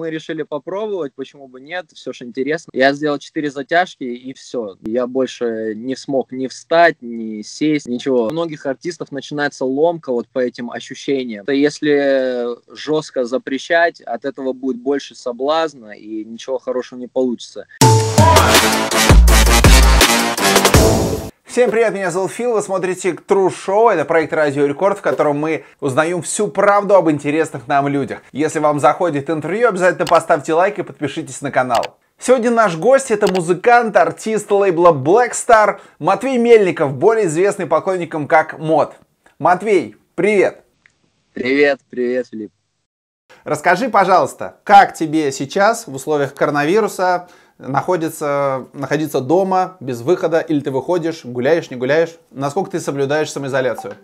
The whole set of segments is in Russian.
мы решили попробовать, почему бы нет, все же интересно. Я сделал четыре затяжки и все. Я больше не смог ни встать, ни сесть, ничего. У многих артистов начинается ломка вот по этим ощущениям. То если жестко запрещать, от этого будет больше соблазна и ничего хорошего не получится. Всем привет, меня зовут Фил, вы смотрите True Show, это проект Радио Рекорд, в котором мы узнаем всю правду об интересных нам людях. Если вам заходит интервью, обязательно поставьте лайк и подпишитесь на канал. Сегодня наш гость это музыкант, артист лейбла Black Star Матвей Мельников, более известный поклонникам как Мод. Матвей, привет! Привет, привет, Филипп. Расскажи, пожалуйста, как тебе сейчас в условиях коронавируса находится, находиться дома без выхода, или ты выходишь, гуляешь, не гуляешь? Насколько ты соблюдаешь самоизоляцию?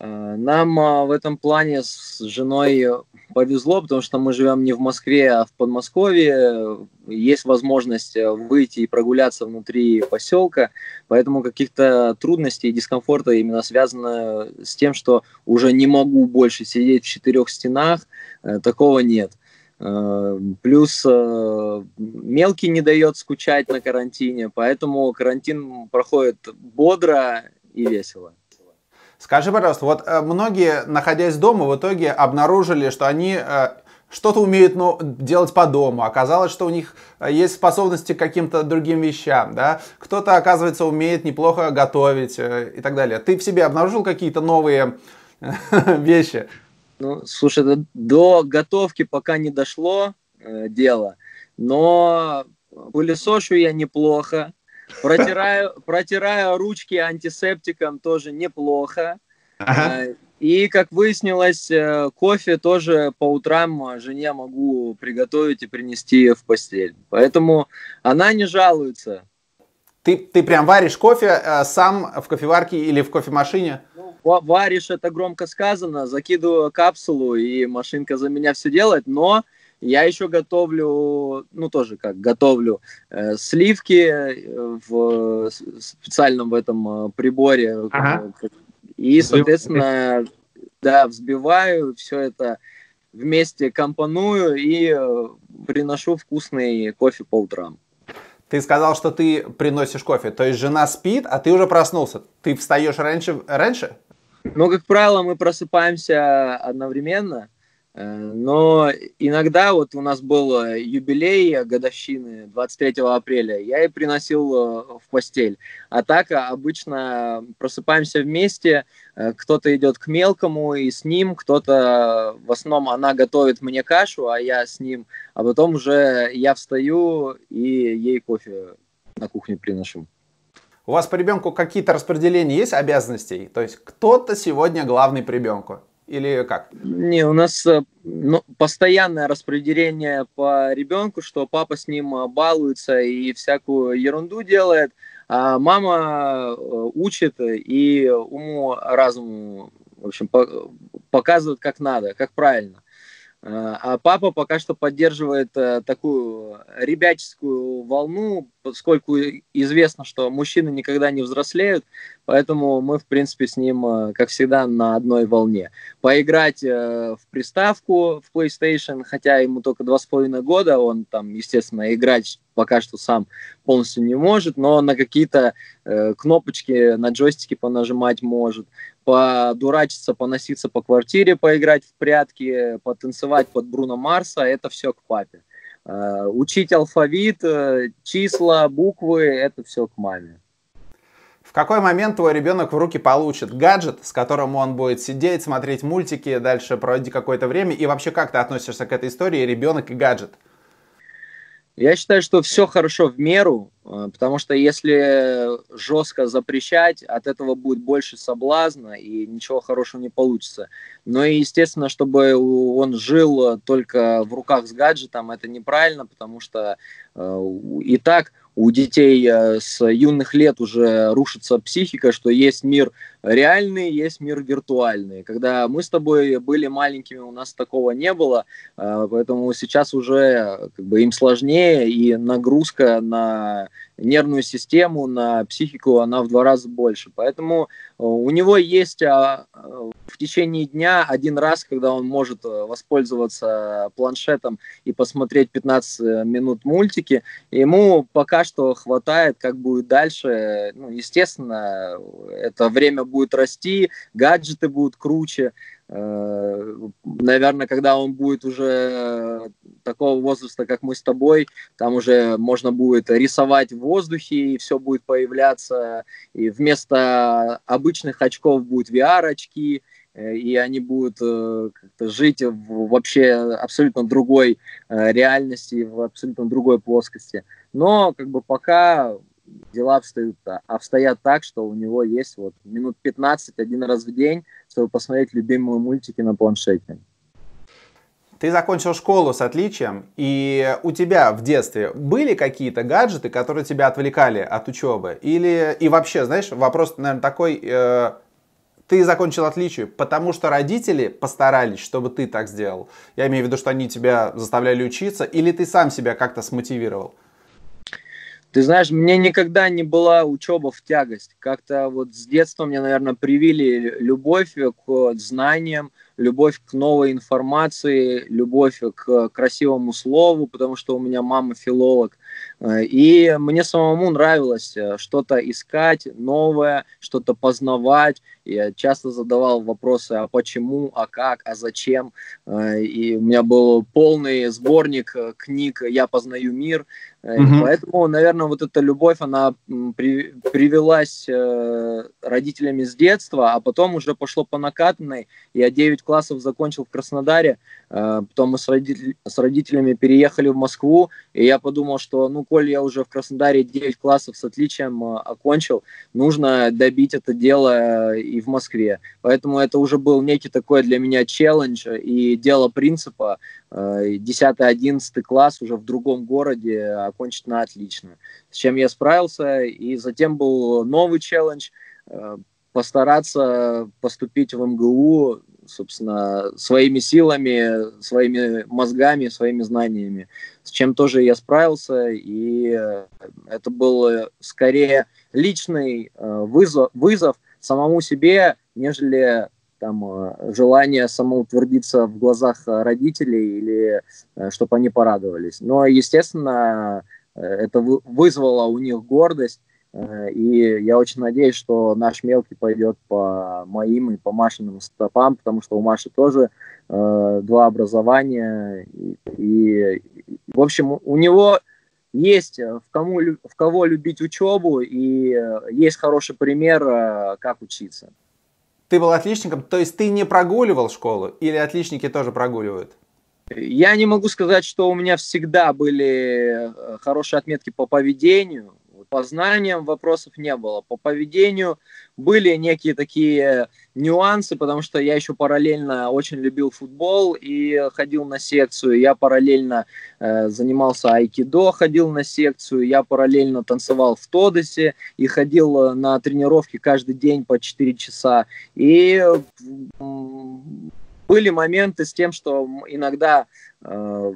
Э, нам а, в этом плане с женой повезло, потому что мы живем не в Москве, а в Подмосковье. Есть возможность выйти и прогуляться внутри поселка, поэтому каких-то трудностей и дискомфорта именно связано с тем, что уже не могу больше сидеть в четырех стенах, э, такого нет. Э, плюс э, мелкий не дает скучать на карантине, поэтому карантин проходит бодро и весело. Скажи, пожалуйста, вот э, многие, находясь дома, в итоге обнаружили, что они что-то умеют ну, делать по дому. Оказалось, что у них есть способности к каким-то другим вещам. Да? Кто-то, оказывается, умеет неплохо готовить и так далее. Ты в себе обнаружил какие-то новые вещи? Ну, слушай, до готовки пока не дошло э, дело, но пылесошу я неплохо, протираю, протираю ручки антисептиком тоже неплохо. Ага. Э, и, как выяснилось, э, кофе тоже по утрам жене могу приготовить и принести в постель. Поэтому она не жалуется. Ты, ты прям варишь кофе э, сам в кофеварке или в кофемашине? Варишь, это громко сказано, закидываю капсулу, и машинка за меня все делает, но я еще готовлю, ну тоже как, готовлю э, сливки э, в специальном в этом э, приборе. Ага. И, соответственно, да, взбиваю все это вместе компоную и э, приношу вкусный кофе по утрам. Ты сказал, что ты приносишь кофе, то есть жена спит, а ты уже проснулся. Ты встаешь раньше? раньше? Ну, как правило, мы просыпаемся одновременно. Э, но иногда вот у нас был э, юбилей годовщины 23 апреля, я и приносил э, в постель. А так обычно просыпаемся вместе, кто-то идет к мелкому и с ним, кто-то, в основном она готовит мне кашу, а я с ним, а потом уже я встаю и ей кофе на кухне приношу. У вас по ребенку какие-то распределения есть обязанностей? То есть кто-то сегодня главный по ребенку? Или как? Не, у нас э, ну, постоянное распределение по ребенку, что папа с ним э, балуется и всякую ерунду делает, а мама э, учит и уму разуму, в общем, показывает, как надо, как правильно. А папа пока что поддерживает такую ребяческую волну, поскольку известно, что мужчины никогда не взрослеют, поэтому мы, в принципе, с ним, э, как всегда, на одной волне. Поиграть э, в приставку в PlayStation, хотя ему только два с половиной года, он там, естественно, играть пока что сам полностью не может, но на какие-то э, кнопочки на джойстике понажимать может, подурачиться, поноситься по квартире, поиграть в прятки, потанцевать под Бруно Марса, это все к папе. Э, учить алфавит, э, числа, буквы, это все к маме. В какой момент твой ребенок в руки получит гаджет, с которым он будет сидеть, смотреть мультики, дальше проводить какое-то время? И вообще, как ты относишься к этой истории, ребенок и гаджет? Я считаю, что все хорошо в меру, э, потому что если жестко запрещать, от этого будет больше соблазна и ничего хорошего не получится. Но и естественно, чтобы он жил только в руках с гаджетом, это неправильно, потому что э, и так у детей э, с юных лет уже рушится психика, что есть мир реальный, есть мир виртуальный. Когда мы с тобой были маленькими, у нас такого не было, э, поэтому сейчас уже как бы им сложнее, и нагрузка на нервную систему, на психику, она в два раза больше. Поэтому э, у него есть а, в течение дня один раз, когда он может воспользоваться планшетом и посмотреть 15 минут мультики, ему пока что хватает, как будет дальше. Ну, естественно, это время будет расти, гаджеты будут круче. Э, Наверное, когда он будет уже такого возраста, как мы с тобой, там уже можно будет рисовать в воздухе, и все будет появляться. И вместо обычных очков будет VR-очки, Э, и они будут э, жить в вообще абсолютно другой э, реальности, в абсолютно другой плоскости. Но как бы пока дела обстоят, обстоят так, что у него есть вот минут 15 один раз в день, чтобы посмотреть любимые мультики на планшете. Ты закончил школу с отличием, и у тебя в детстве были какие-то гаджеты, которые тебя отвлекали от учебы? Или и вообще, знаешь, вопрос, наверное, такой, э, ты закончил отличие, потому что родители постарались, чтобы ты так сделал. Я имею в виду, что они тебя заставляли учиться, или ты сам себя как-то смотивировал? Ты знаешь, мне никогда не была учеба в тягость. Как-то вот с детства мне, наверное, привили любовь к знаниям, любовь к новой информации, любовь к красивому слову, потому что у меня мама филолог. И мне самому нравилось что-то искать новое, что-то познавать. Я часто задавал вопросы, а почему, а как, а зачем. И у меня был полный сборник книг «Я познаю мир». Mm-hmm. Поэтому, наверное, вот эта любовь, она при, привелась родителями с детства, а потом уже пошло по накатанной. Я 9 классов закончил в Краснодаре, потом мы с, родитель, с родителями переехали в Москву, и я подумал, что, ну, коль я уже в Краснодаре 9 классов с отличием э, окончил, нужно добить это дело э, и в Москве. Поэтому это уже был некий такой для меня челлендж и дело принципа 10-11 э, класс уже в другом городе окончить на отлично. С чем я справился, и затем был новый челлендж постараться поступить в МГУ собственно, своими силами, своими мозгами, своими знаниями, с чем тоже я справился, и э, это был скорее личный э, вызов, вызов самому себе, нежели там, э, желание самоутвердиться в глазах родителей или чтобы они порадовались. Но, естественно, это вызвало у них гордость, Э, и я очень надеюсь, что наш мелкий пойдет по моим и по Машиным стопам, потому что у Маши тоже э, два образования. И, и, в общем, у него есть в, кому, в кого любить учебу, и э, есть хороший пример, э, как учиться. Ты был отличником, то есть ты не прогуливал школу, или отличники тоже прогуливают? Я не могу сказать, что у меня всегда были хорошие отметки по поведению. По знаниям вопросов не было. По поведению были некие такие нюансы, потому что я еще параллельно очень любил футбол и ходил на секцию. Я параллельно э, занимался айкидо, ходил на секцию. Я параллельно танцевал в Тодосе и ходил на тренировки каждый день по 4 часа. И были моменты с тем, что иногда э,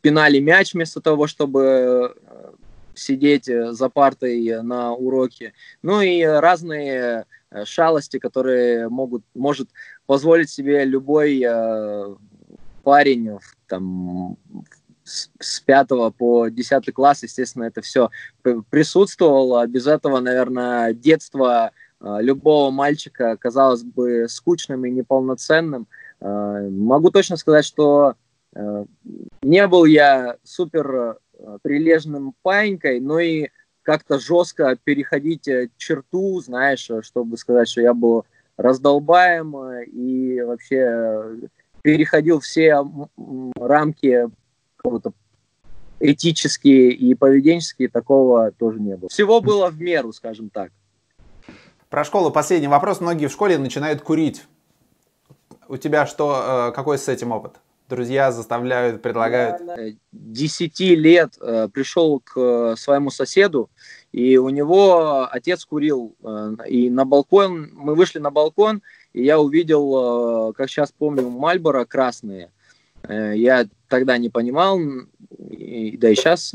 пинали мяч вместо того, чтобы э, сидеть э, за партой на уроке. Ну и разные э, шалости, которые могут, может позволить себе любой э, парень там, с 5 по 10 класс, естественно, это все присутствовало. Без этого, наверное, детство э, любого мальчика казалось бы скучным и неполноценным. Э, могу точно сказать, что э, не был я супер Э, прилежным паинькой, но и как-то жестко переходить э, черту, знаешь, э, чтобы сказать, что я был раздолбаем и вообще переходил все рамки какого-то этические и поведенческие, такого тоже не было. Всего было в меру, скажем так. Про школу последний вопрос. Многие в школе начинают курить. У тебя что, какой с этим опыт? Друзья заставляют, предлагают? Десяти лет э, пришел к своему соседу и у него отец курил, э, и на балкон, мы вышли на балкон, и я увидел, э, как сейчас помню, Мальборо красные. Э, я тогда не понимал, и, да и сейчас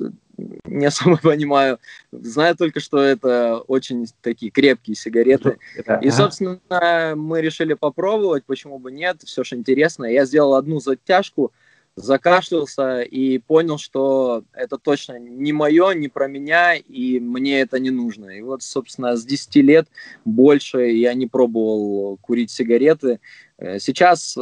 не особо понимаю. Знаю только, что это очень такие крепкие сигареты. И, собственно, мы решили попробовать, почему бы нет, все же интересно. Я сделал одну затяжку, закашлялся и понял, что это точно не мое, не про меня, и мне это не нужно. И вот, собственно, с 10 лет больше я не пробовал курить сигареты. Э, сейчас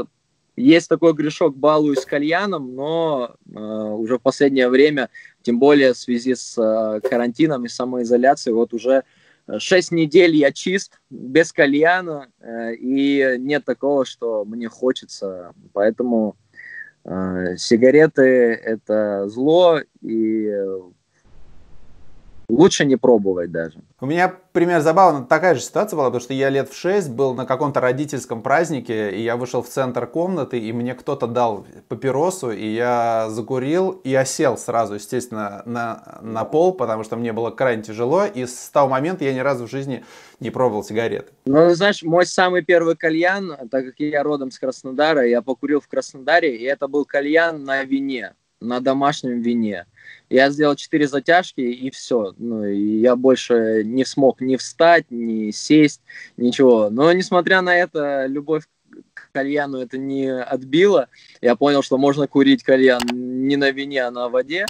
есть такой грешок, балуюсь кальяном, но э, уже в последнее время, тем более в связи с э, карантином и самоизоляцией, вот уже 6 недель я чист, без кальяна, э, и нет такого, что мне хочется. Поэтому э, сигареты – это зло, и лучше не пробовать даже. У меня пример забавно, такая же ситуация была, потому что я лет в 6 был на каком-то родительском празднике, и я вышел в центр комнаты, и мне кто-то дал папиросу, и я закурил, и осел сразу, естественно, на, на пол, потому что мне было крайне тяжело, и с того момента я ни разу в жизни не пробовал сигареты. Ну, знаешь, мой самый первый кальян, так как я родом с Краснодара, я покурил в Краснодаре, и это был кальян на вине, на домашнем вине. Я сделал четыре затяжки и все. Ну, и я больше не смог ни встать, ни сесть, ничего. Но несмотря на это, любовь к кальяну это не отбила. Я понял, что можно курить кальян не на вине, а на воде.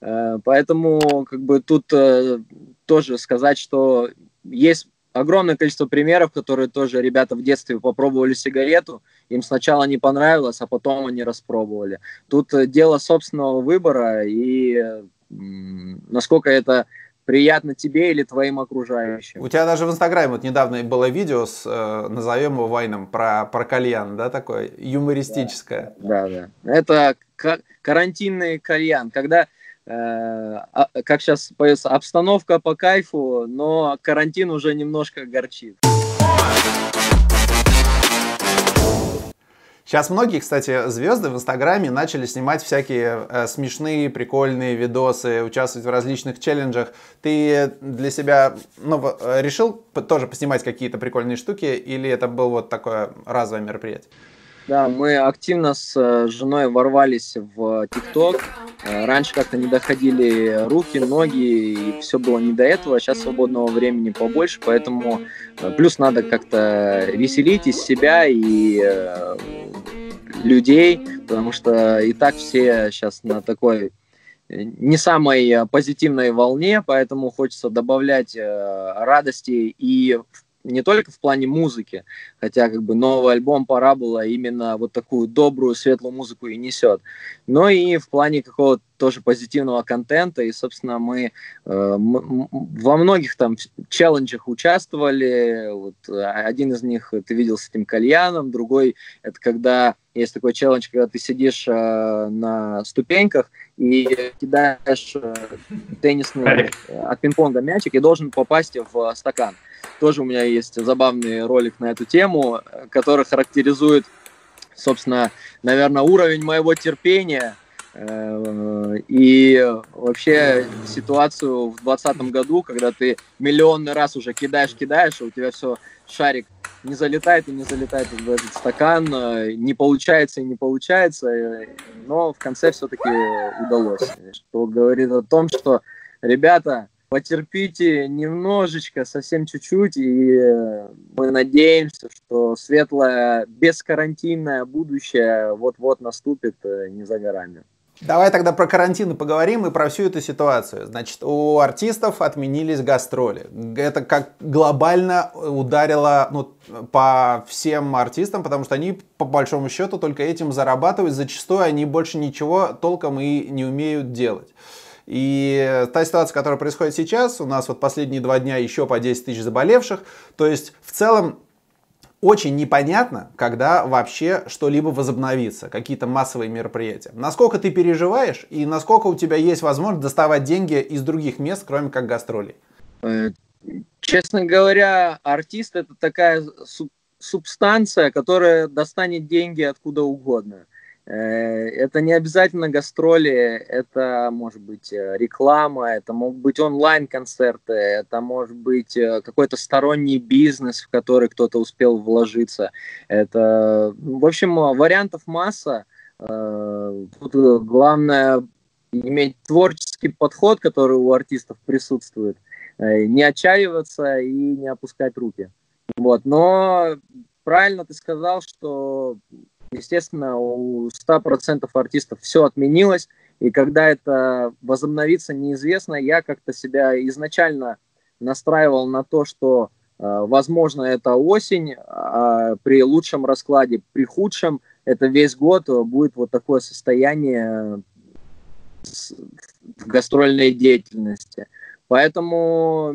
Э, поэтому как бы тут э, тоже сказать, что есть огромное количество примеров, которые тоже ребята в детстве попробовали сигарету, им сначала не понравилось, а потом они распробовали. Тут э, дело собственного выбора и насколько это приятно тебе или твоим окружающим. У тебя даже в Инстаграме вот недавно было видео с, э, назовем его Вайном, про, про кальян, да, такое, юмористическое. Да, да. да. Это карантинный кальян, когда как сейчас поется, обстановка по кайфу, но карантин уже немножко горчит. Сейчас многие, кстати, звезды в Инстаграме начали снимать всякие э, смешные, прикольные видосы, участвовать в различных челленджах. Ты для себя ну, решил тоже поснимать какие-то прикольные штуки или это было вот такое разовое мероприятие? Да, мы активно с э, женой ворвались в ТикТок. Э, раньше как-то не доходили руки, ноги, и все было не до этого. Сейчас свободного времени побольше, поэтому э, плюс надо как-то веселить из себя и людей, потому что и так все сейчас на такой не самой позитивной волне, поэтому хочется добавлять радости и в не только в плане музыки, хотя как бы новый альбом пора было именно вот такую добрую, светлую музыку и несет, но и в плане какого-то тоже позитивного контента, и, собственно, мы, э, мы во многих там челленджах участвовали, вот, один из них ты видел с этим кальяном, другой это когда есть такой челлендж, когда ты сидишь э, на ступеньках и кидаешь э, теннисный э, от пинг-понга мячик и должен попасть в э, стакан. Тоже у меня есть забавный ролик на эту тему, который характеризует, собственно, наверное, уровень моего терпения э, и вообще ситуацию в 2020 году, когда ты миллионный раз уже кидаешь, кидаешь, и у тебя все шарик не залетает и не залетает в этот стакан, не получается и не получается, но в конце все-таки удалось. Что говорит о том, что ребята, потерпите немножечко, совсем чуть-чуть, и э, мы надеемся, что светлое бескарантинное будущее вот-вот наступит э, не за горами. Давай тогда про карантин поговорим и про всю эту ситуацию. Значит, у артистов отменились гастроли. Это как глобально ударило ну, по всем артистам, потому что они, по большому счету, только этим зарабатывают. Зачастую они больше ничего толком и не умеют делать. И та ситуация, которая происходит сейчас, у нас вот последние два дня еще по 10 тысяч заболевших. То есть в целом очень непонятно, когда вообще что-либо возобновится, какие-то массовые мероприятия. Насколько ты переживаешь и насколько у тебя есть возможность доставать деньги из других мест, кроме как гастролей? Э, честно говоря, артист это такая субстанция, которая достанет деньги откуда угодно. Это не обязательно гастроли, это может быть реклама, это могут быть онлайн-концерты, это может быть какой-то сторонний бизнес, в который кто-то успел вложиться. Это, в общем, вариантов масса. Тут главное иметь творческий подход, который у артистов присутствует, э, не отчаиваться и не опускать руки. Вот. Но правильно ты сказал, что, естественно, у 100% артистов все отменилось, и когда это возобновится, неизвестно. Я как-то себя изначально настраивал на то, что, э, возможно, это осень, а при лучшем раскладе, при худшем, это весь год будет вот такое состояние в гастрольной деятельности. Поэтому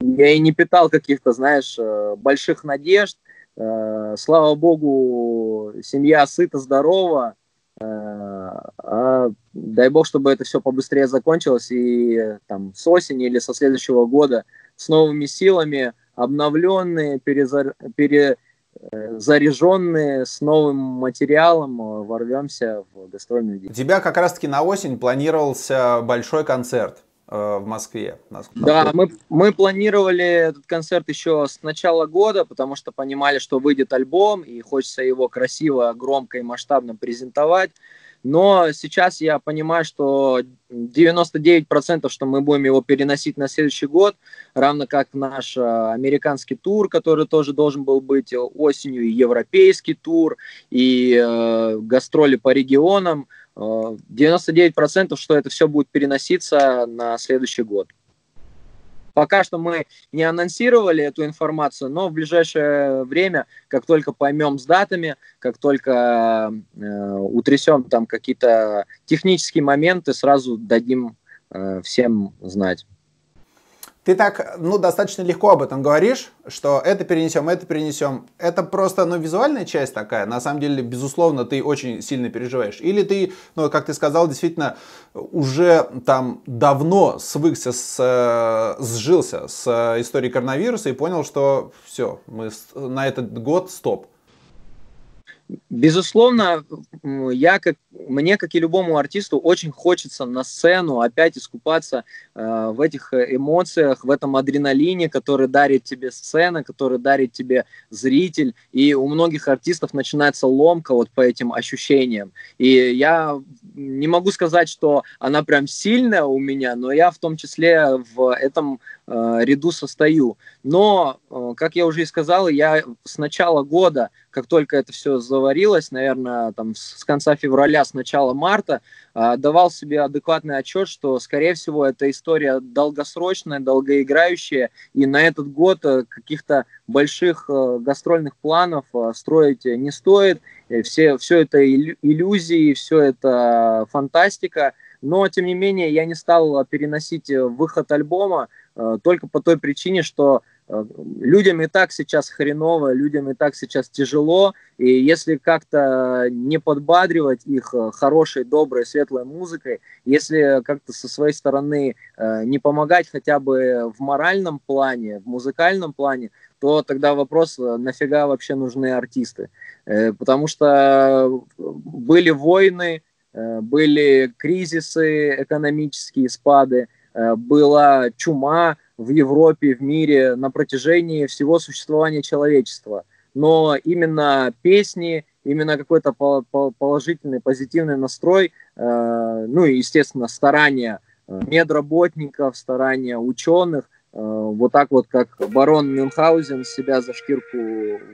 я и не питал каких-то, знаешь, э, больших надежд. Э, слава богу, семья сыта, здорова. Э, а дай бог, чтобы это все побыстрее закончилось и там с осени или со следующего года с новыми силами, обновленные, перезар... пере Э, с новым материалом ворвемся в гастрольную деятельность. У тебя как раз-таки на осень планировался большой концерт в Москве. Да, мы, мы планировали этот концерт еще с начала года, потому что понимали, что выйдет альбом, и хочется его красиво, громко и масштабно презентовать. Но сейчас я понимаю, что 99% что мы будем его переносить на следующий год, равно как наш э, американский тур, который тоже должен был быть осенью, и европейский тур, и э, гастроли по регионам. Э, 99% что это все будет переноситься на следующий год. Пока что мы не анонсировали эту информацию, но в ближайшее время, как только поймем с датами, как только э, утрясем там какие-то технические моменты, сразу дадим э, всем знать. Ты так, ну, достаточно легко об этом говоришь, что это перенесем, это перенесем. Это просто, ну, визуальная часть такая. На самом деле, безусловно, ты очень сильно переживаешь. Или ты, ну, как ты сказал, действительно уже там давно свыкся, с, э, сжился с э, историей коронавируса и понял, что все, мы на этот год стоп. Безусловно, я как, мне, как и любому артисту, очень хочется на сцену опять искупаться э, в этих эмоциях, в этом адреналине, который дарит тебе сцена, который дарит тебе зритель. И у многих артистов начинается ломка вот по этим ощущениям. И я не могу сказать, что она прям сильная у меня, но я в том числе в этом э, ряду состою. Но, э, как я уже и сказал, я с начала года, как только это все заварилось, наверное, там с конца февраля, с начала марта, э, давал себе адекватный отчет, что, скорее всего, эта история долгосрочная, долгоиграющая, и на этот год каких-то больших гастрольных планов строить не стоит. Все, все это иллюзии, все это фантастика. Но, тем не менее, я не стал переносить выход альбома, только по той причине, что э, людям и так сейчас хреново, людям и так сейчас тяжело, и если как-то не подбадривать их э, хорошей, доброй, светлой музыкой, если как-то со своей стороны не помогать хотя бы в моральном плане, в музыкальном плане, то тогда вопрос, нафига вообще нужны артисты. Потому что были войны, были кризисы, экономические спады, Э, была чума в Европе, в мире на протяжении всего существования человечества. Но именно песни, именно какой-то положительный, позитивный настрой, э, ну и, естественно, старания э, медработников, старания ученых – Э, вот так вот, как барон Мюнхгаузен себя за шкирку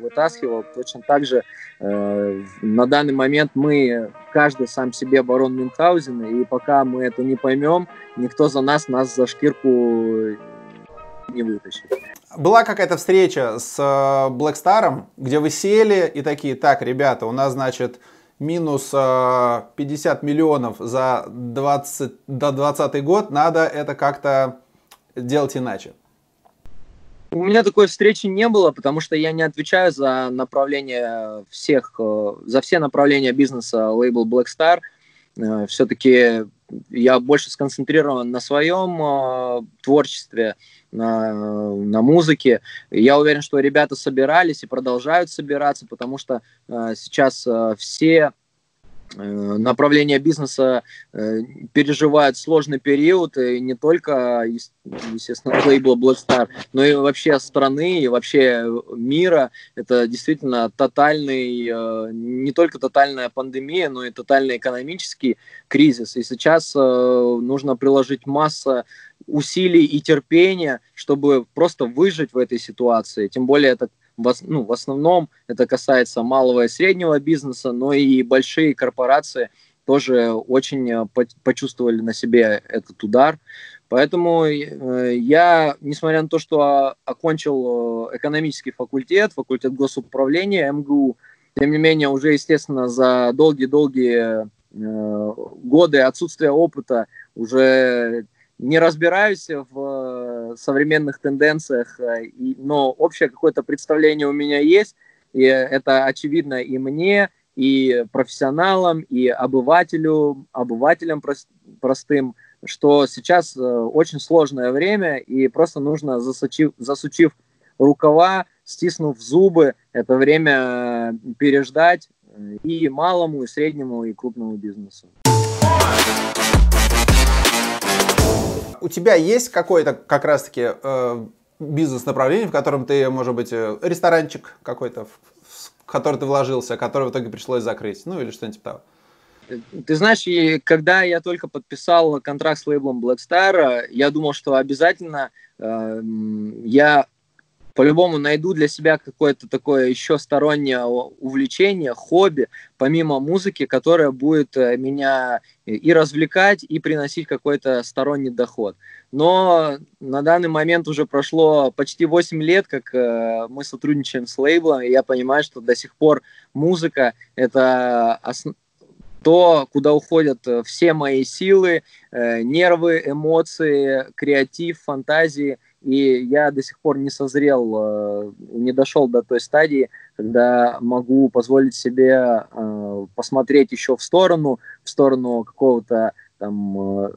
вытаскивал, точно так же э, на данный момент мы, каждый сам себе барон Мюнхгаузен, и пока мы это не поймем, никто за нас нас за шкирку не вытащит. Была какая-то встреча с Star, где вы сели и такие, так, ребята, у нас, значит, минус 50 э, миллионов за 20, до 20 год, надо это как-то делать иначе? У меня такой встречи не было, потому что я не отвечаю за направление всех, э, за все направления бизнеса лейбл Black Star. Э, Все-таки я больше сконцентрирован на своем э, творчестве, на, на музыке. Я уверен, что ребята собирались и продолжают собираться, потому что сейчас все Э, направления бизнеса э, переживают сложный период, и не только, естественно, лейбла Black Star, но и вообще страны, и вообще мира. Это действительно тотальный, э, не только тотальная пандемия, но и тотальный экономический кризис. И сейчас нужно приложить масса усилий и терпения, чтобы просто выжить в этой ситуации. Тем более это в, ну, в основном это касается малого и среднего бизнеса, но и большие корпорации тоже очень э, почувствовали на себе этот удар. Поэтому э, я, несмотря на то, что окончил э, экономический факультет, факультет госуправления МГУ, тем не менее уже, естественно, за долгие-долгие годы отсутствия опыта уже не разбираюсь в современных тенденциях, э, но общее какое-то представление у меня есть, и это очевидно и мне, и профессионалам, и обывателю, обывателям простым, что сейчас э, очень сложное время, и просто нужно, засучив, засучив рукава, стиснув зубы, это время переждать и малому, и среднему, и крупному бизнесу. У тебя есть какое-то как раз-таки э, бизнес-направление, в котором ты, может быть, э, ресторанчик какой-то, в который ты вложился, который в итоге пришлось закрыть, ну или что-нибудь типа того? Ты знаешь, и когда я только подписал контракт с лейблом Black Star, я думал, что обязательно э, я по-любому найду для себя какое-то такое еще стороннее увлечение, хобби, помимо музыки, которое будет э, меня и развлекать, и приносить какой-то сторонний доход. Но на данный момент уже прошло почти 8 лет, как э, мы сотрудничаем с лейблом, и я понимаю, что до сих пор музыка — это основ то, куда уходят э, все мои силы, нервы, эмоции, креатив, фантазии – и я до сих пор не созрел, э, не дошел до той стадии, когда могу позволить себе э, посмотреть еще в сторону, в сторону какого-то там э,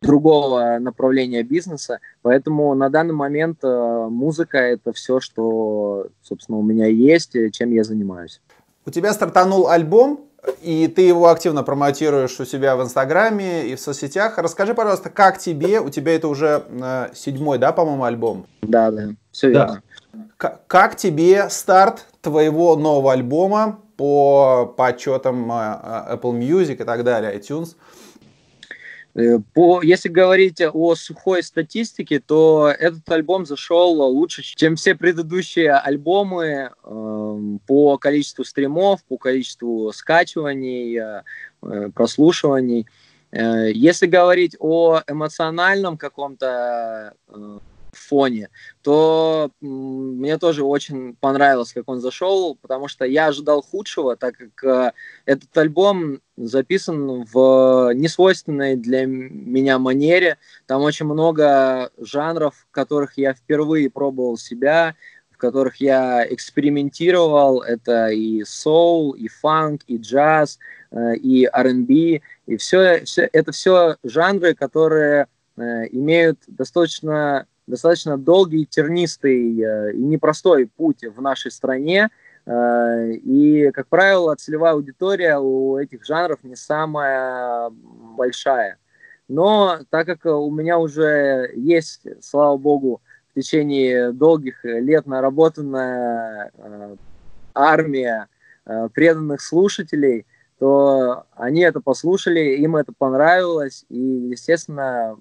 другого направления бизнеса. Поэтому на данный момент музыка это все, что, собственно, у меня есть, чем я занимаюсь. У тебя стартанул альбом, и ты его активно промотируешь у себя в Инстаграме и в соцсетях. Расскажи, пожалуйста, как тебе, у тебя это уже э, седьмой, да, по-моему, альбом? Да, да, все да. верно. К- как тебе старт твоего нового альбома по, по отчетам э, Apple Music и так далее, iTunes? Э, по, если говорить о сухой статистике, то этот альбом зашел лучше, чем все предыдущие альбомы э, по количеству стримов, по количеству скачиваний, э, э прослушиваний. Э, если говорить о эмоциональном каком-то э, фоне, то мне тоже очень понравилось, как он зашел, потому что я ожидал худшего, так как э, этот альбом записан в несвойственной для меня манере. Там очень много жанров, которых я впервые пробовал себя, в которых я экспериментировал. Это и соул, и фанк, и джаз, э, и R&B. И все, все это все жанры, которые э, имеют достаточно достаточно долгий, тернистый э, и непростой путь в нашей стране. Э, и, как правило, целевая аудитория у этих жанров не самая большая. Но так как у меня уже есть, слава богу, в течение долгих лет наработанная э, армия преданных слушателей, то они это послушали, им это понравилось, и, естественно,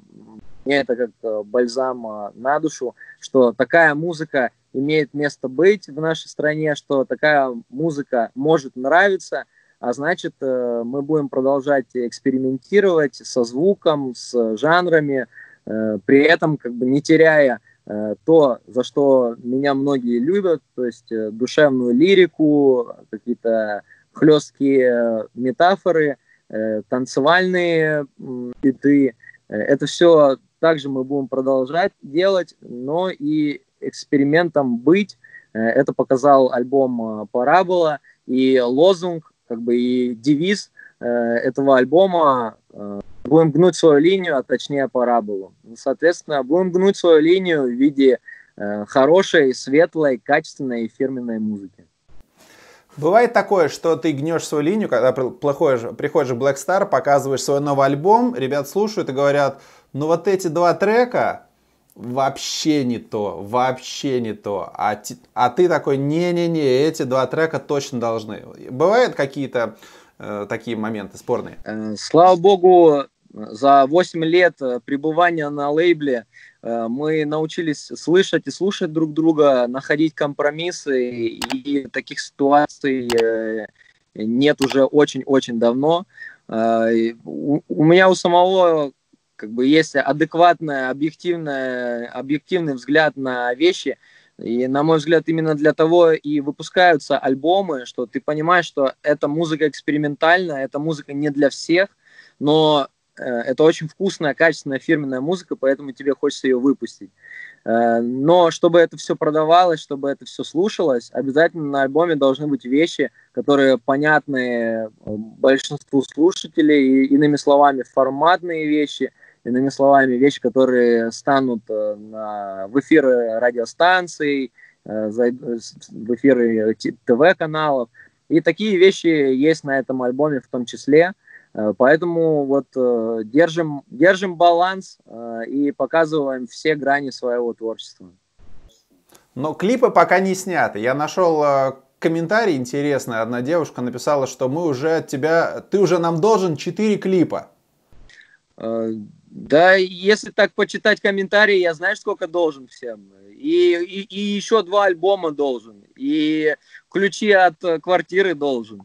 мне это как э, бальзам э, на душу, что такая музыка имеет место быть в нашей стране, что такая музыка может нравиться, а значит, э, мы будем продолжать экспериментировать со звуком, с жанрами, при этом как бы не теряя то, за что меня многие любят, то есть душевную лирику, какие-то хлесткие метафоры, танцевальные биты. Это все также мы будем продолжать делать, но и экспериментом быть. Э, это показал альбом э, «Парабола», и лозунг, как бы и девиз э, этого альбома «Будем гнуть свою линию, а точнее параболу». Соответственно, будем гнуть свою линию в виде хорошей, светлой, качественной и фирменной музыки. Бывает такое, что ты гнешь свою линию, когда приходишь, в Black Star, показываешь свой новый альбом, ребят слушают и говорят, ну вот эти два трека вообще не то, вообще не то. А, а ты такой, не-не-не, эти два трека точно должны. Бывают какие-то э, такие моменты спорные? Э, слава богу, за 8 лет э, пребывания на лейбле мы научились слышать и слушать друг друга, находить компромиссы, и таких ситуаций э, нет уже очень-очень давно. У меня у самого как бы есть адекватный, объективный, объективный взгляд на вещи, и, на мой взгляд, именно для того и выпускаются альбомы, что ты понимаешь, что эта музыка экспериментальная, эта музыка не для всех, но Э, это очень вкусная, качественная фирменная музыка, поэтому тебе хочется ее выпустить. Э, но чтобы это все продавалось, чтобы это все слушалось, обязательно на альбоме должны быть вещи, которые понятны э, большинству слушателей, и, иными словами, форматные вещи, иными словами, вещи, которые станут на, в эфиры радиостанций, в эфиры ТВ-каналов. И такие вещи есть на этом альбоме в том числе – Э, поэтому вот э, держим, держим баланс э, и показываем все грани своего творчества. Но клипы пока не сняты. Я нашел комментарий интересный. Одна девушка написала, что мы уже от тебя, ты уже нам должен 4 клипа. Да, если так почитать комментарии, я знаю, сколько должен всем. И, и, и еще два альбома должен. И ключи от квартиры должен.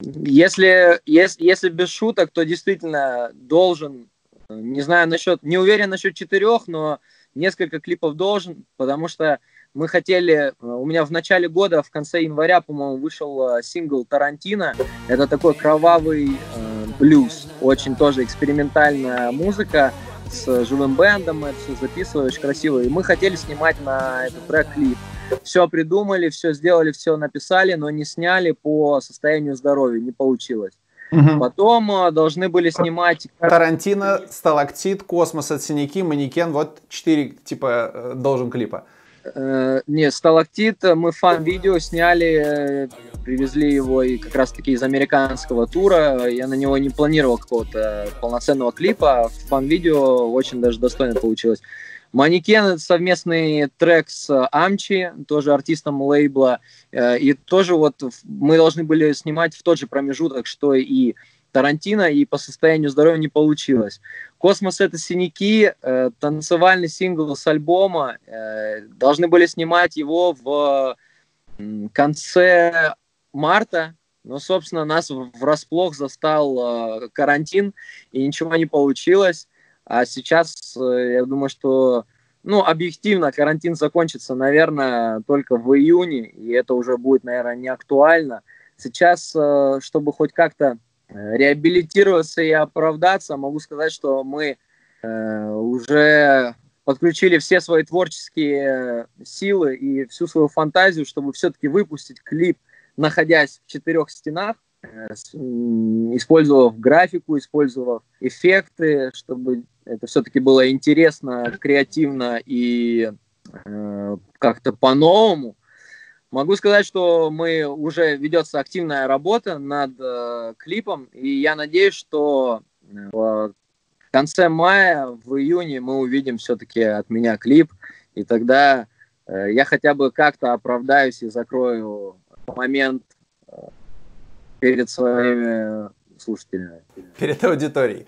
Если, если, если без шуток, то действительно должен, не знаю насчет, не уверен насчет четырех, но несколько клипов должен, потому что мы хотели, у меня в начале года, в конце января, по-моему, вышел э, сингл Тарантино. Это такой кровавый э, блюз, очень тоже экспериментальная музыка с живым бендом, это все записываешь красиво. И мы хотели снимать на этот трек клип все придумали, все сделали, все написали, но не сняли по состоянию здоровья, не получилось. Угу. Потом э, должны были снимать... Тарантино, Сталактит, Космос от синяки, Манекен, вот четыре типа э, должен клипа. Э, не, Сталактит, мы фан-видео сняли, э, привезли его и как раз-таки из американского тура. Я на него не планировал какого-то полноценного клипа. Фан-видео очень даже достойно получилось. Манекен — это совместный трек с Амчи, тоже артистом лейбла. Э, и тоже вот мы должны были снимать в тот же промежуток, что и Тарантино, и по состоянию здоровья не получилось. «Космос» — это «Синяки», э, танцевальный сингл с альбома. Э, должны были снимать его в конце марта, но, собственно, нас врасплох застал карантин, и ничего не получилось. А сейчас, э, я думаю, что, ну, объективно, карантин закончится, наверное, только в июне, и это уже будет, наверное, не актуально. Сейчас, э, чтобы хоть как-то э, реабилитироваться и оправдаться, могу сказать, что мы уже подключили все свои творческие силы и всю свою фантазию, чтобы все-таки выпустить клип, находясь в четырех стенах, использовав графику, использовав эффекты, чтобы это все-таки было интересно, креативно и э, как-то по-новому. Могу сказать, что мы уже ведется активная работа над э, клипом, и я надеюсь, что э, в конце мая, в июне мы увидим все-таки от меня клип, и тогда э, я хотя бы как-то оправдаюсь и закрою момент э, перед своими слушателями. Перед аудиторией.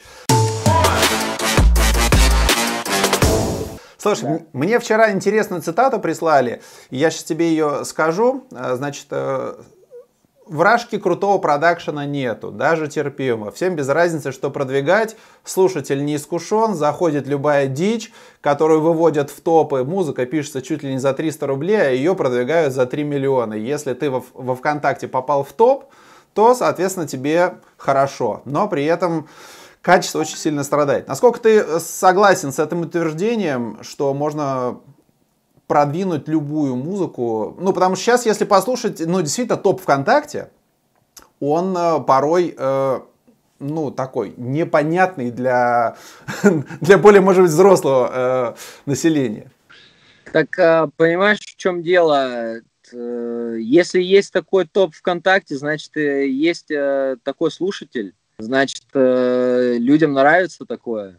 Слушай, да. мне вчера интересную цитату прислали, я сейчас тебе ее скажу. Э, значит, э, вражки крутого продакшена нету, даже терпимо. Всем без разницы, что продвигать. Слушатель не искушен, заходит любая дичь, которую выводят в топы. Музыка пишется чуть ли не за 300 рублей, а ее продвигают за 3 миллиона. Если ты во, во ВКонтакте попал в топ, то, соответственно, тебе хорошо. Но при этом качество очень сильно страдает. Насколько ты э, согласен с этим утверждением, что можно продвинуть любую музыку? Ну, потому что сейчас, если послушать, ну, действительно, топ ВКонтакте, он э, порой, э, ну, такой непонятный для, для более, может быть, взрослого э, населения. Так, э, понимаешь, в чем дело? Если есть такой топ ВКонтакте, значит, есть такой слушатель, значит, людям нравится такое.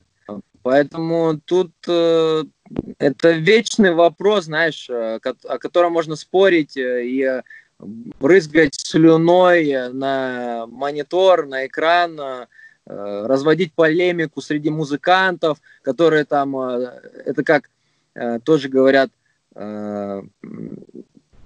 Поэтому тут это вечный вопрос, знаешь, о котором можно спорить и брызгать слюной на монитор, на экран, э, разводить полемику среди музыкантов, которые там, э, это как э, тоже говорят,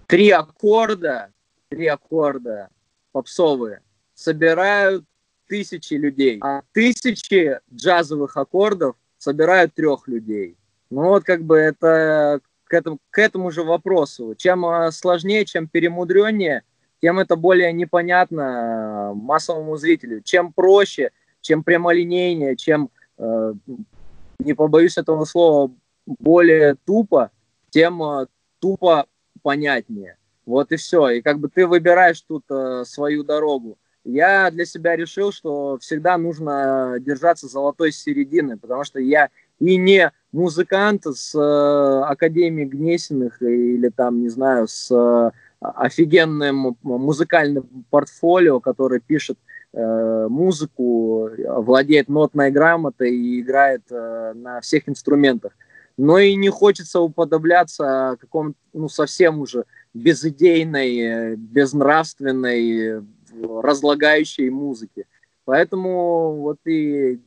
три аккорда, три аккорда попсовые собирают тысячи людей, а тысячи джазовых аккордов собирают трех людей. Ну вот как бы это к этому, к этому же вопросу. Чем а, сложнее, чем перемудреннее, тем это более непонятно а, массовому зрителю. Чем проще, чем прямолинейнее, чем, э, не побоюсь этого слова, более тупо, тем э, тупо понятнее. Вот и все. И как бы ты выбираешь тут э, свою дорогу. Я для себя решил, что всегда нужно держаться золотой середины, потому что я и не музыкант с э, Академией Гнесиных или там, не знаю, с э, офигенным музыкальным портфолио, который пишет э, музыку, владеет нотной грамотой и играет э, на всех инструментах. Но и не хочется уподобляться какому-то, ну, совсем уже безидейной, безнравственной, разлагающей музыке. Поэтому вот и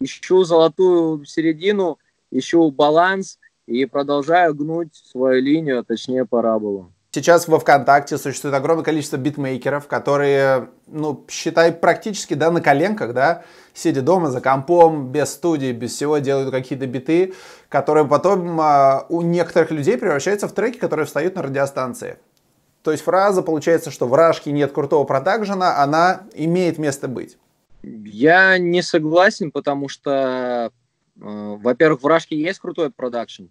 ищу золотую середину, ищу баланс и продолжаю гнуть свою линию, а точнее параболу. Сейчас во ВКонтакте существует огромное количество битмейкеров, которые, ну, считай, практически, да, на коленках, да, сидя дома за компом, без студии, без всего, делают какие-то биты, которые потом а, у некоторых людей превращаются в треки, которые встают на радиостанции. То есть фраза, получается, что в Рашке нет крутого продакшена, она имеет место быть. Я не согласен, потому что, э, во-первых, в Рашке есть крутой продакшн.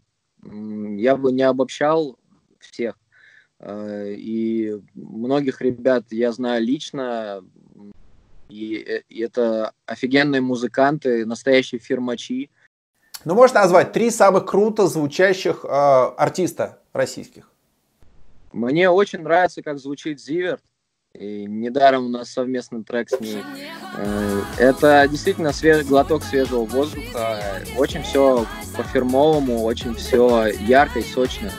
Я бы не обобщал всех. Э, и многих ребят я знаю лично, и, э, и это офигенные музыканты, настоящие фирмачи. Ну, можешь назвать три самых круто звучащих э, артиста российских? Мне очень нравится, как звучит Зиверт. И недаром у нас совместный трек с ней. Э, это действительно свеж... глоток свежего воздуха. Очень все по-фирмовому, очень все ярко и сочно.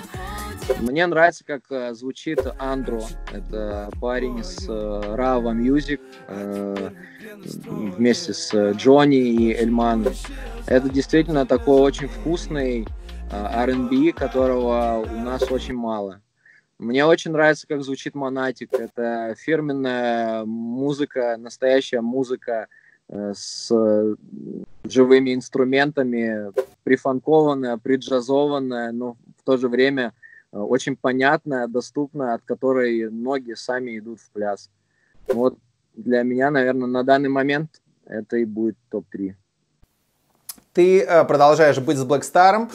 Мне нравится, как э, звучит Андро. Это парень с Rava э, Music вместе с Джонни и Эльманом. Это действительно такой очень вкусный R&B, которого у нас очень мало. Мне очень нравится, как звучит Монатик. Это фирменная музыка, настоящая музыка э, с живыми инструментами, прифанкованная, приджазованная, но в то же время э, очень понятная, доступная, от которой ноги сами идут в пляс. Вот для меня, наверное, на данный момент это и будет топ-3. Ты э, продолжаешь быть с Blackstar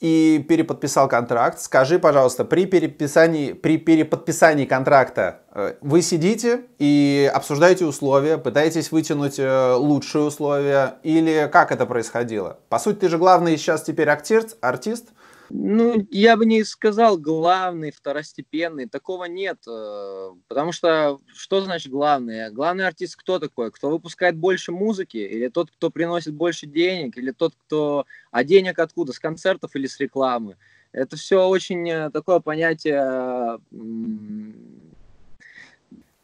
и переподписал контракт. Скажи, пожалуйста, при переписании, при переподписании контракта э, вы сидите и обсуждаете условия, пытаетесь вытянуть э, лучшие условия, или как это происходило? По сути, ты же главный сейчас теперь артист, артист ну, я бы не сказал главный, второстепенный. Такого нет. Э, потому что что значит главный? Главный артист кто такой? Кто выпускает больше музыки? Или тот, кто приносит больше денег? Или тот, кто... А денег откуда? С концертов или с рекламы? Это все очень э, такое понятие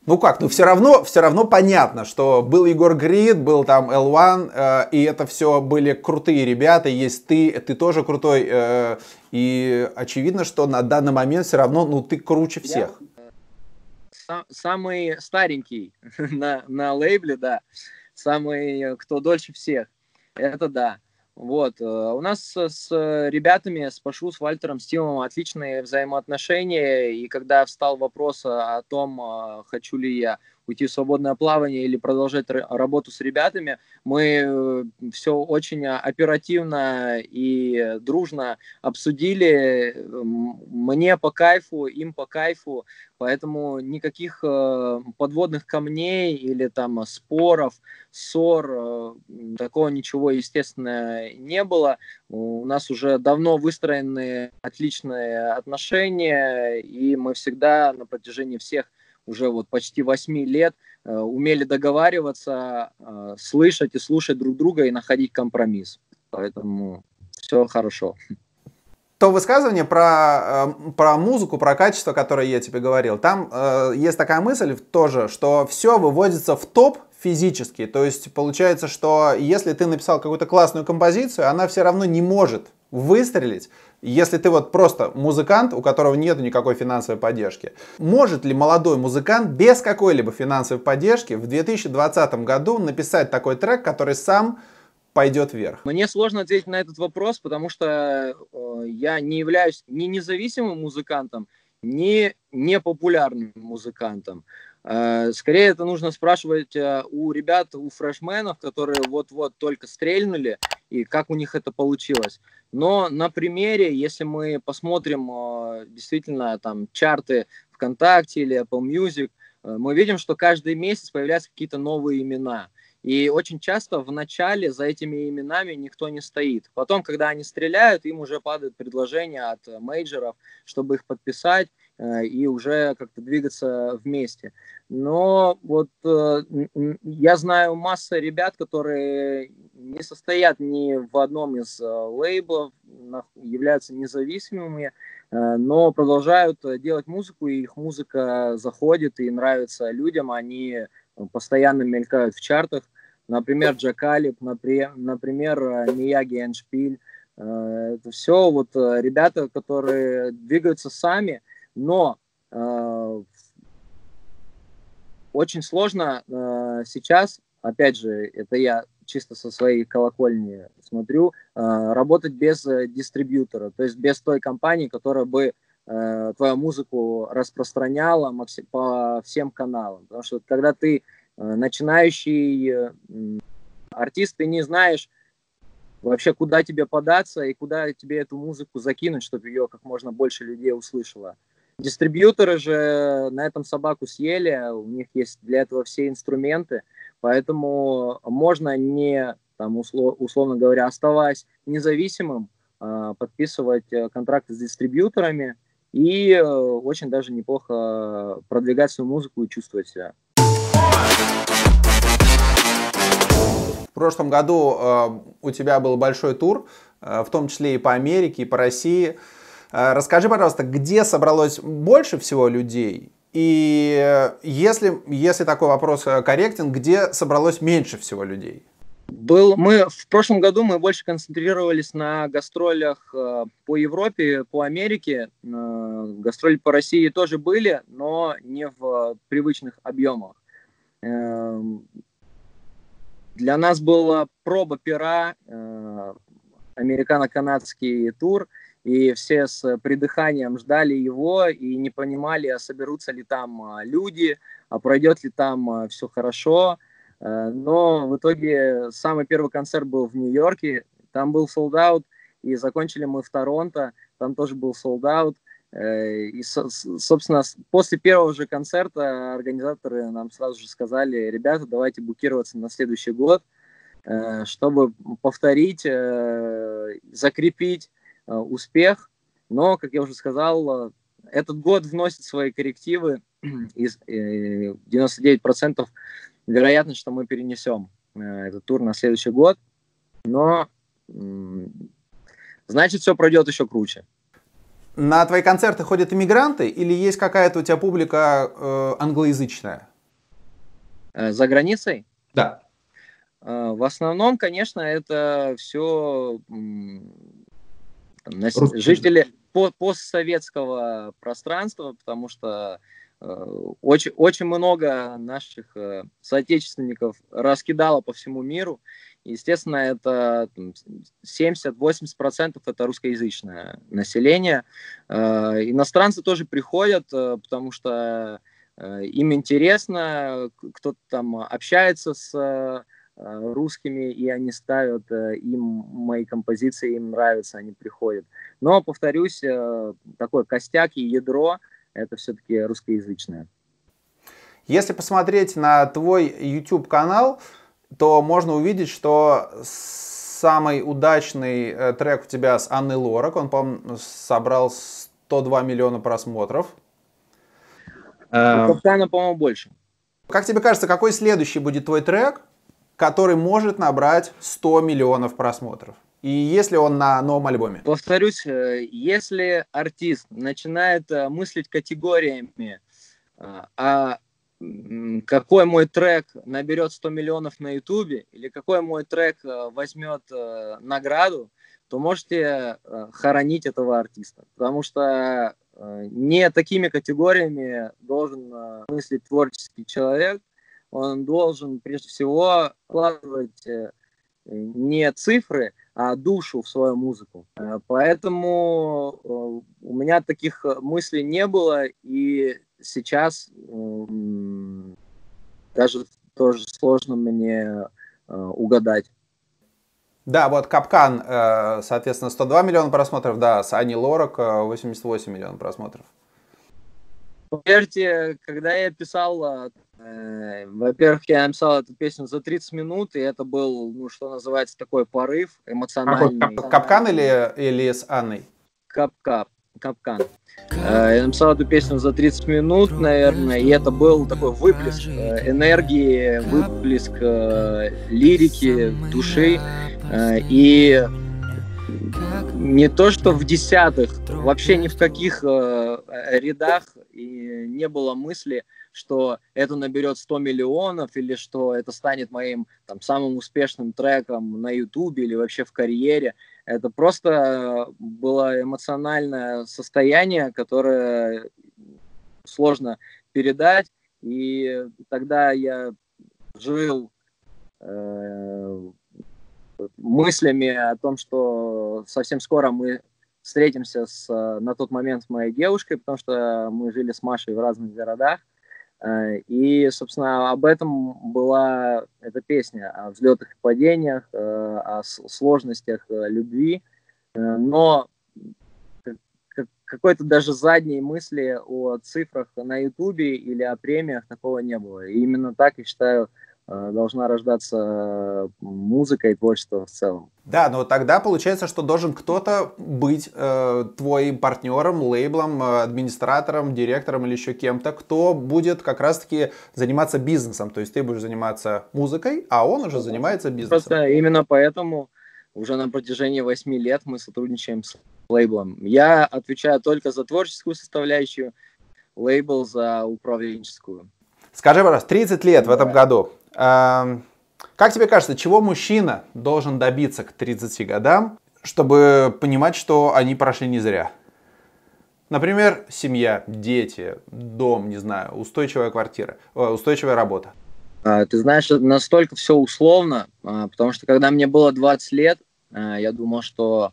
ну как, ну все равно, все равно понятно, что был Егор Грид, был там L1, э, и это все были крутые ребята, есть ты, ты тоже крутой, э, и очевидно, что на данный момент все равно, ну ты круче всех. Сам, самый старенький на, на лейбле, да, самый, кто дольше всех, это да. Вот. Э, у нас с ребятами, с Пашу, с Вальтером, с Тимом отличные взаимоотношения. И когда встал вопрос о том, э, хочу ли я уйти в свободное плавание или продолжать работу с ребятами. Мы все очень оперативно и дружно обсудили. Мне по кайфу, им по кайфу, поэтому никаких подводных камней или там споров, ссор, такого ничего, естественно, не было. У нас уже давно выстроены отличные отношения, и мы всегда на протяжении всех уже вот почти 8 лет э, умели договариваться, э, слышать и слушать друг друга и находить компромисс. Поэтому все хорошо. То высказывание про, э, про музыку, про качество, которое я тебе говорил, там э, есть такая мысль тоже, что все выводится в топ физически. То есть получается, что если ты написал какую-то классную композицию, она все равно не может выстрелить, если ты вот просто музыкант, у которого нет никакой финансовой поддержки. Может ли молодой музыкант без какой-либо финансовой поддержки в 2020 году написать такой трек, который сам пойдет вверх? Мне сложно ответить на этот вопрос, потому что э, я не являюсь ни независимым музыкантом, ни непопулярным музыкантом. Э, скорее это нужно спрашивать э, у ребят, у фрешменов, которые вот-вот только стрельнули, и как у них это получилось. Но на примере, если мы посмотрим э, действительно там чарты ВКонтакте или Apple Music, мы видим, что каждый месяц появляются какие-то новые имена. И очень часто в начале за этими именами никто не стоит. Потом, когда они стреляют, им уже падают предложения от мейджеров, чтобы их подписать. Э, и уже как-то двигаться вместе. Но вот э, я знаю массу ребят, которые не состоят ни в одном из э, лейблов, являются независимыми, но продолжают делать музыку, и их музыка заходит и нравится людям, они постоянно мелькают в чартах. Например, Джакалип, например, Мияги Эншпиль. Это все вот ребята, которые двигаются сами – но э, очень сложно э, сейчас, опять же, это я чисто со своей колокольни смотрю, э, работать без дистрибьютора, то есть без той компании, которая бы твою музыку распространяла по всем каналам. Потому что когда ты начинающий артист, ты не знаешь вообще, куда тебе податься и куда тебе эту музыку закинуть, чтобы ее как можно больше людей услышало. Дистрибьюторы же на этом собаку съели, у них есть для этого все инструменты, поэтому можно не, там, услов, условно говоря, оставаясь независимым, а, подписывать э, контракты с дистрибьюторами и э, очень даже неплохо продвигать свою музыку и чувствовать себя. В прошлом году э, у тебя был большой тур, э, в том числе и по Америке, и по России. Расскажи, пожалуйста, где собралось больше всего людей? И э, если, если такой вопрос э, корректен, где собралось меньше всего людей? Был, мы в прошлом году мы больше концентрировались на гастролях э, по Европе, по Америке. Э, гастроли по России тоже были, но не в привычных объемах. Э, для нас была проба пера, э, американо-канадский тур – и все с придыханием ждали его и не понимали, а соберутся ли там а, люди, а пройдет ли там а, все хорошо. Э, но в итоге самый первый концерт был в Нью-Йорке, там был солдат, и закончили мы в Торонто, там тоже был солдат. Э, и, собственно, после первого же концерта организаторы нам сразу же сказали, ребята, давайте букироваться на следующий год, э, чтобы повторить, закрепить успех, но, как я уже сказал, э, этот год вносит свои коррективы, и 99% вероятность, что мы перенесем э, этот тур на следующий год, но значит все пройдет еще круче. На твои концерты ходят иммигранты или есть какая-то у тебя публика э, англоязычная? За границей? Да. В основном, конечно, это все жители по постсоветского пространства, потому что э, очень, очень много наших э, соотечественников раскидало по всему миру. Естественно, это 70-80% это русскоязычное население. Э, иностранцы тоже приходят, потому что им интересно, кто-то там общается с русскими, и они ставят им мои композиции, им нравится, они приходят. Но, повторюсь, такой костяк и ядро – это все-таки русскоязычное. Если посмотреть на твой YouTube-канал, то можно увидеть, что самый удачный э, трек у тебя с Анной Лорак, он, по собрал 102 миллиона просмотров. У Капкана, по-моему, больше. Как тебе кажется, какой следующий будет твой трек, который может набрать 100 миллионов просмотров? И если он на новом альбоме? Повторюсь, э, если артист начинает э, мыслить категориями, а какой мой трек наберет 100 миллионов на ютубе или какой мой трек э, возьмет э, награду, то можете э, хоронить этого артиста. Потому что не такими категориями должен мыслить творческий человек. Он должен прежде всего вкладывать не цифры, а душу в свою музыку. Поэтому у меня таких мыслей не было, и сейчас даже тоже сложно мне э, угадать. Да, вот Капкан, э, соответственно, 102 миллиона просмотров, да, с Ани Лорак 88 э, миллионов просмотров. Поверьте, когда я писал, э, во-первых, я написал эту песню за 30 минут, и это был, ну, что называется, такой порыв эмоциональный. А, капкан или, или с Анной? Кап-кап капкан. Э, я написал эту песню за 30 минут, наверное, и это был такой выплеск э, энергии, выплеск э, лирики, души. И не то, что в десятых, вообще ни в каких рядах и не было мысли, что это наберет 100 миллионов или что это станет моим там, самым успешным треком на Ютубе или вообще в карьере. Это просто было эмоциональное состояние, которое сложно передать. И тогда я жил э, мыслями о том, что совсем скоро мы встретимся с, на тот момент с моей девушкой, потому что мы жили с Машей в разных городах. Э, и, собственно, об этом была эта песня, о взлетах и падениях, э, о сложностях э, любви. Но какой-то даже задней мысли о цифрах на Ютубе или о премиях такого не было. И именно так, я считаю, должна рождаться э, музыка и творчество в целом. Да, но тогда получается, что должен кто-то быть э, твоим партнером, лейблом, э, администратором, директором или еще кем-то, кто будет как раз-таки заниматься бизнесом. То есть ты будешь заниматься музыкой, а он уже занимается бизнесом. Просто именно поэтому уже на протяжении восьми лет мы сотрудничаем с лейблом. Я отвечаю только за творческую составляющую, лейбл за управленческую. Скажи, пожалуйста, 30 лет в этом году. Как тебе кажется, чего мужчина должен добиться к 30 годам, чтобы понимать, что они прошли не зря? Например, семья, дети, дом, не знаю, устойчивая квартира, устойчивая работа. А, ты знаешь, настолько все условно, а, потому что когда мне было 20 лет, а, я думал, что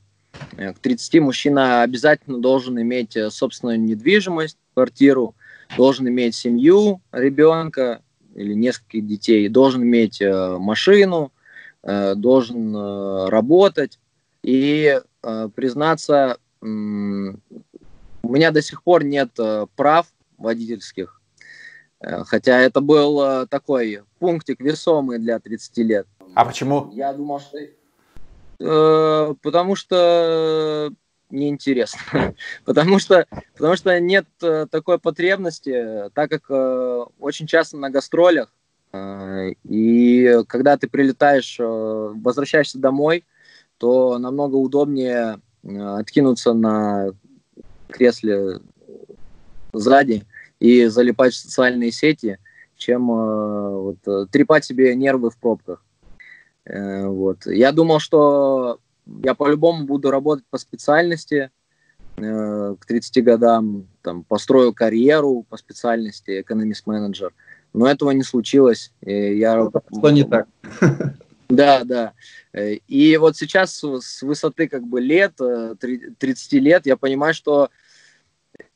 э, к 30 мужчина обязательно должен иметь э, собственную недвижимость, квартиру, должен иметь семью, ребенка, или несколько детей, должен иметь э, машину, э, должен э, работать. И признаться, у меня до сих пор нет прав водительских, хотя это был такой пунктик весомый для 30 лет. А почему? Я думал, что... Потому что неинтересно. потому, что, потому что нет э, такой потребности, так как э, очень часто на гастролях, э, и когда ты прилетаешь, э, возвращаешься домой, то намного удобнее э, откинуться на кресле сзади и залипать в социальные сети, чем э, вот, трепать себе нервы в пробках. Вот. Я думал, что я по-любому буду работать по специальности э, к 30 годам, там, построю карьеру по специальности экономист-менеджер. Но этого не случилось. И я... Что не так? Да, да. И вот сейчас с высоты как бы лет, 30 э, лет, я понимаю, что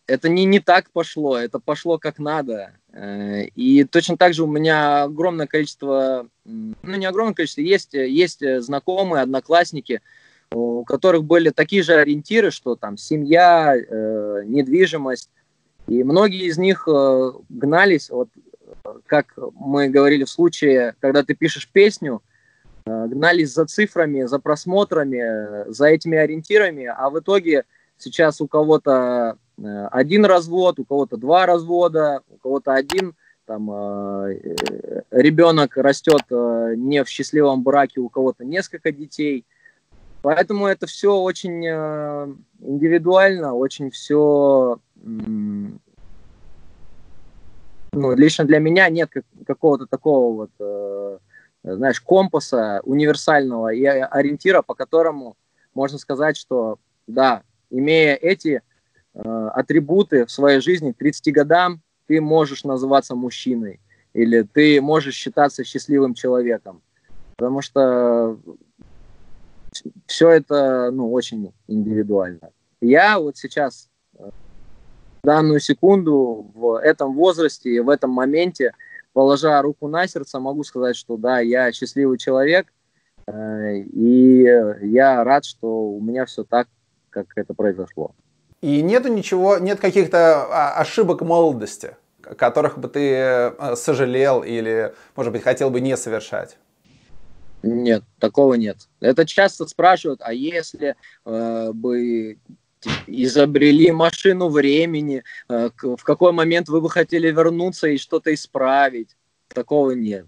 это не, не так пошло, это пошло как надо. Э, и точно так же у меня огромное количество, ну не огромное количество, есть, есть знакомые, одноклассники, у которых были такие же ориентиры, что там семья, э, недвижимость. И многие из них э, гнались, вот как мы говорили в случае, когда ты пишешь песню, э, гнались за цифрами, за просмотрами, за этими ориентирами, а в итоге сейчас у кого-то э, один развод, у кого-то два развода, у кого-то один там э, ребенок растет не в счастливом браке, у кого-то несколько детей. Поэтому это все очень индивидуально, очень все ну, лично для меня нет какого-то такого вот, э, знаешь, компаса универсального и ориентира, по которому можно сказать, что да, имея эти э, атрибуты в своей жизни к 30 годам, ты можешь называться мужчиной или ты можешь считаться счастливым человеком. Потому что все это ну, очень индивидуально. Я вот сейчас э, данную секунду в этом возрасте в этом моменте, положа руку на сердце, могу сказать, что да, я счастливый человек, э, и я рад, что у меня все так, как это произошло. И нету ничего, нет каких-то а, ошибок молодости, которых бы ты э, сожалел или, может быть, хотел бы не совершать? Нет, такого нет. Это часто спрашивают, а если э, бы изобрели машину времени, э, в какой момент вы бы хотели вернуться и что-то исправить. Такого нет.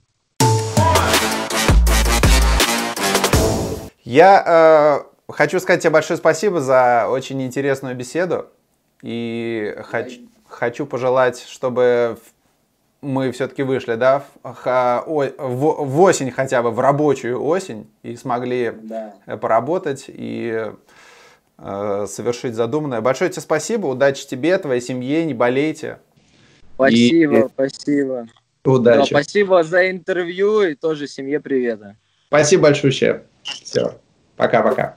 Я э, хочу сказать тебе большое спасибо за очень интересную беседу. И хочу, хочу пожелать, чтобы мы все-таки вышли, да, в, в, в осень хотя бы, в рабочую осень, и смогли да. поработать. И Э, совершить задуманное. Большое тебе спасибо, удачи тебе, твоей семье, не болейте. Спасибо, и... спасибо. Удачи. Да, спасибо за интервью и тоже семье привета. Спасибо большое. Все, пока-пока.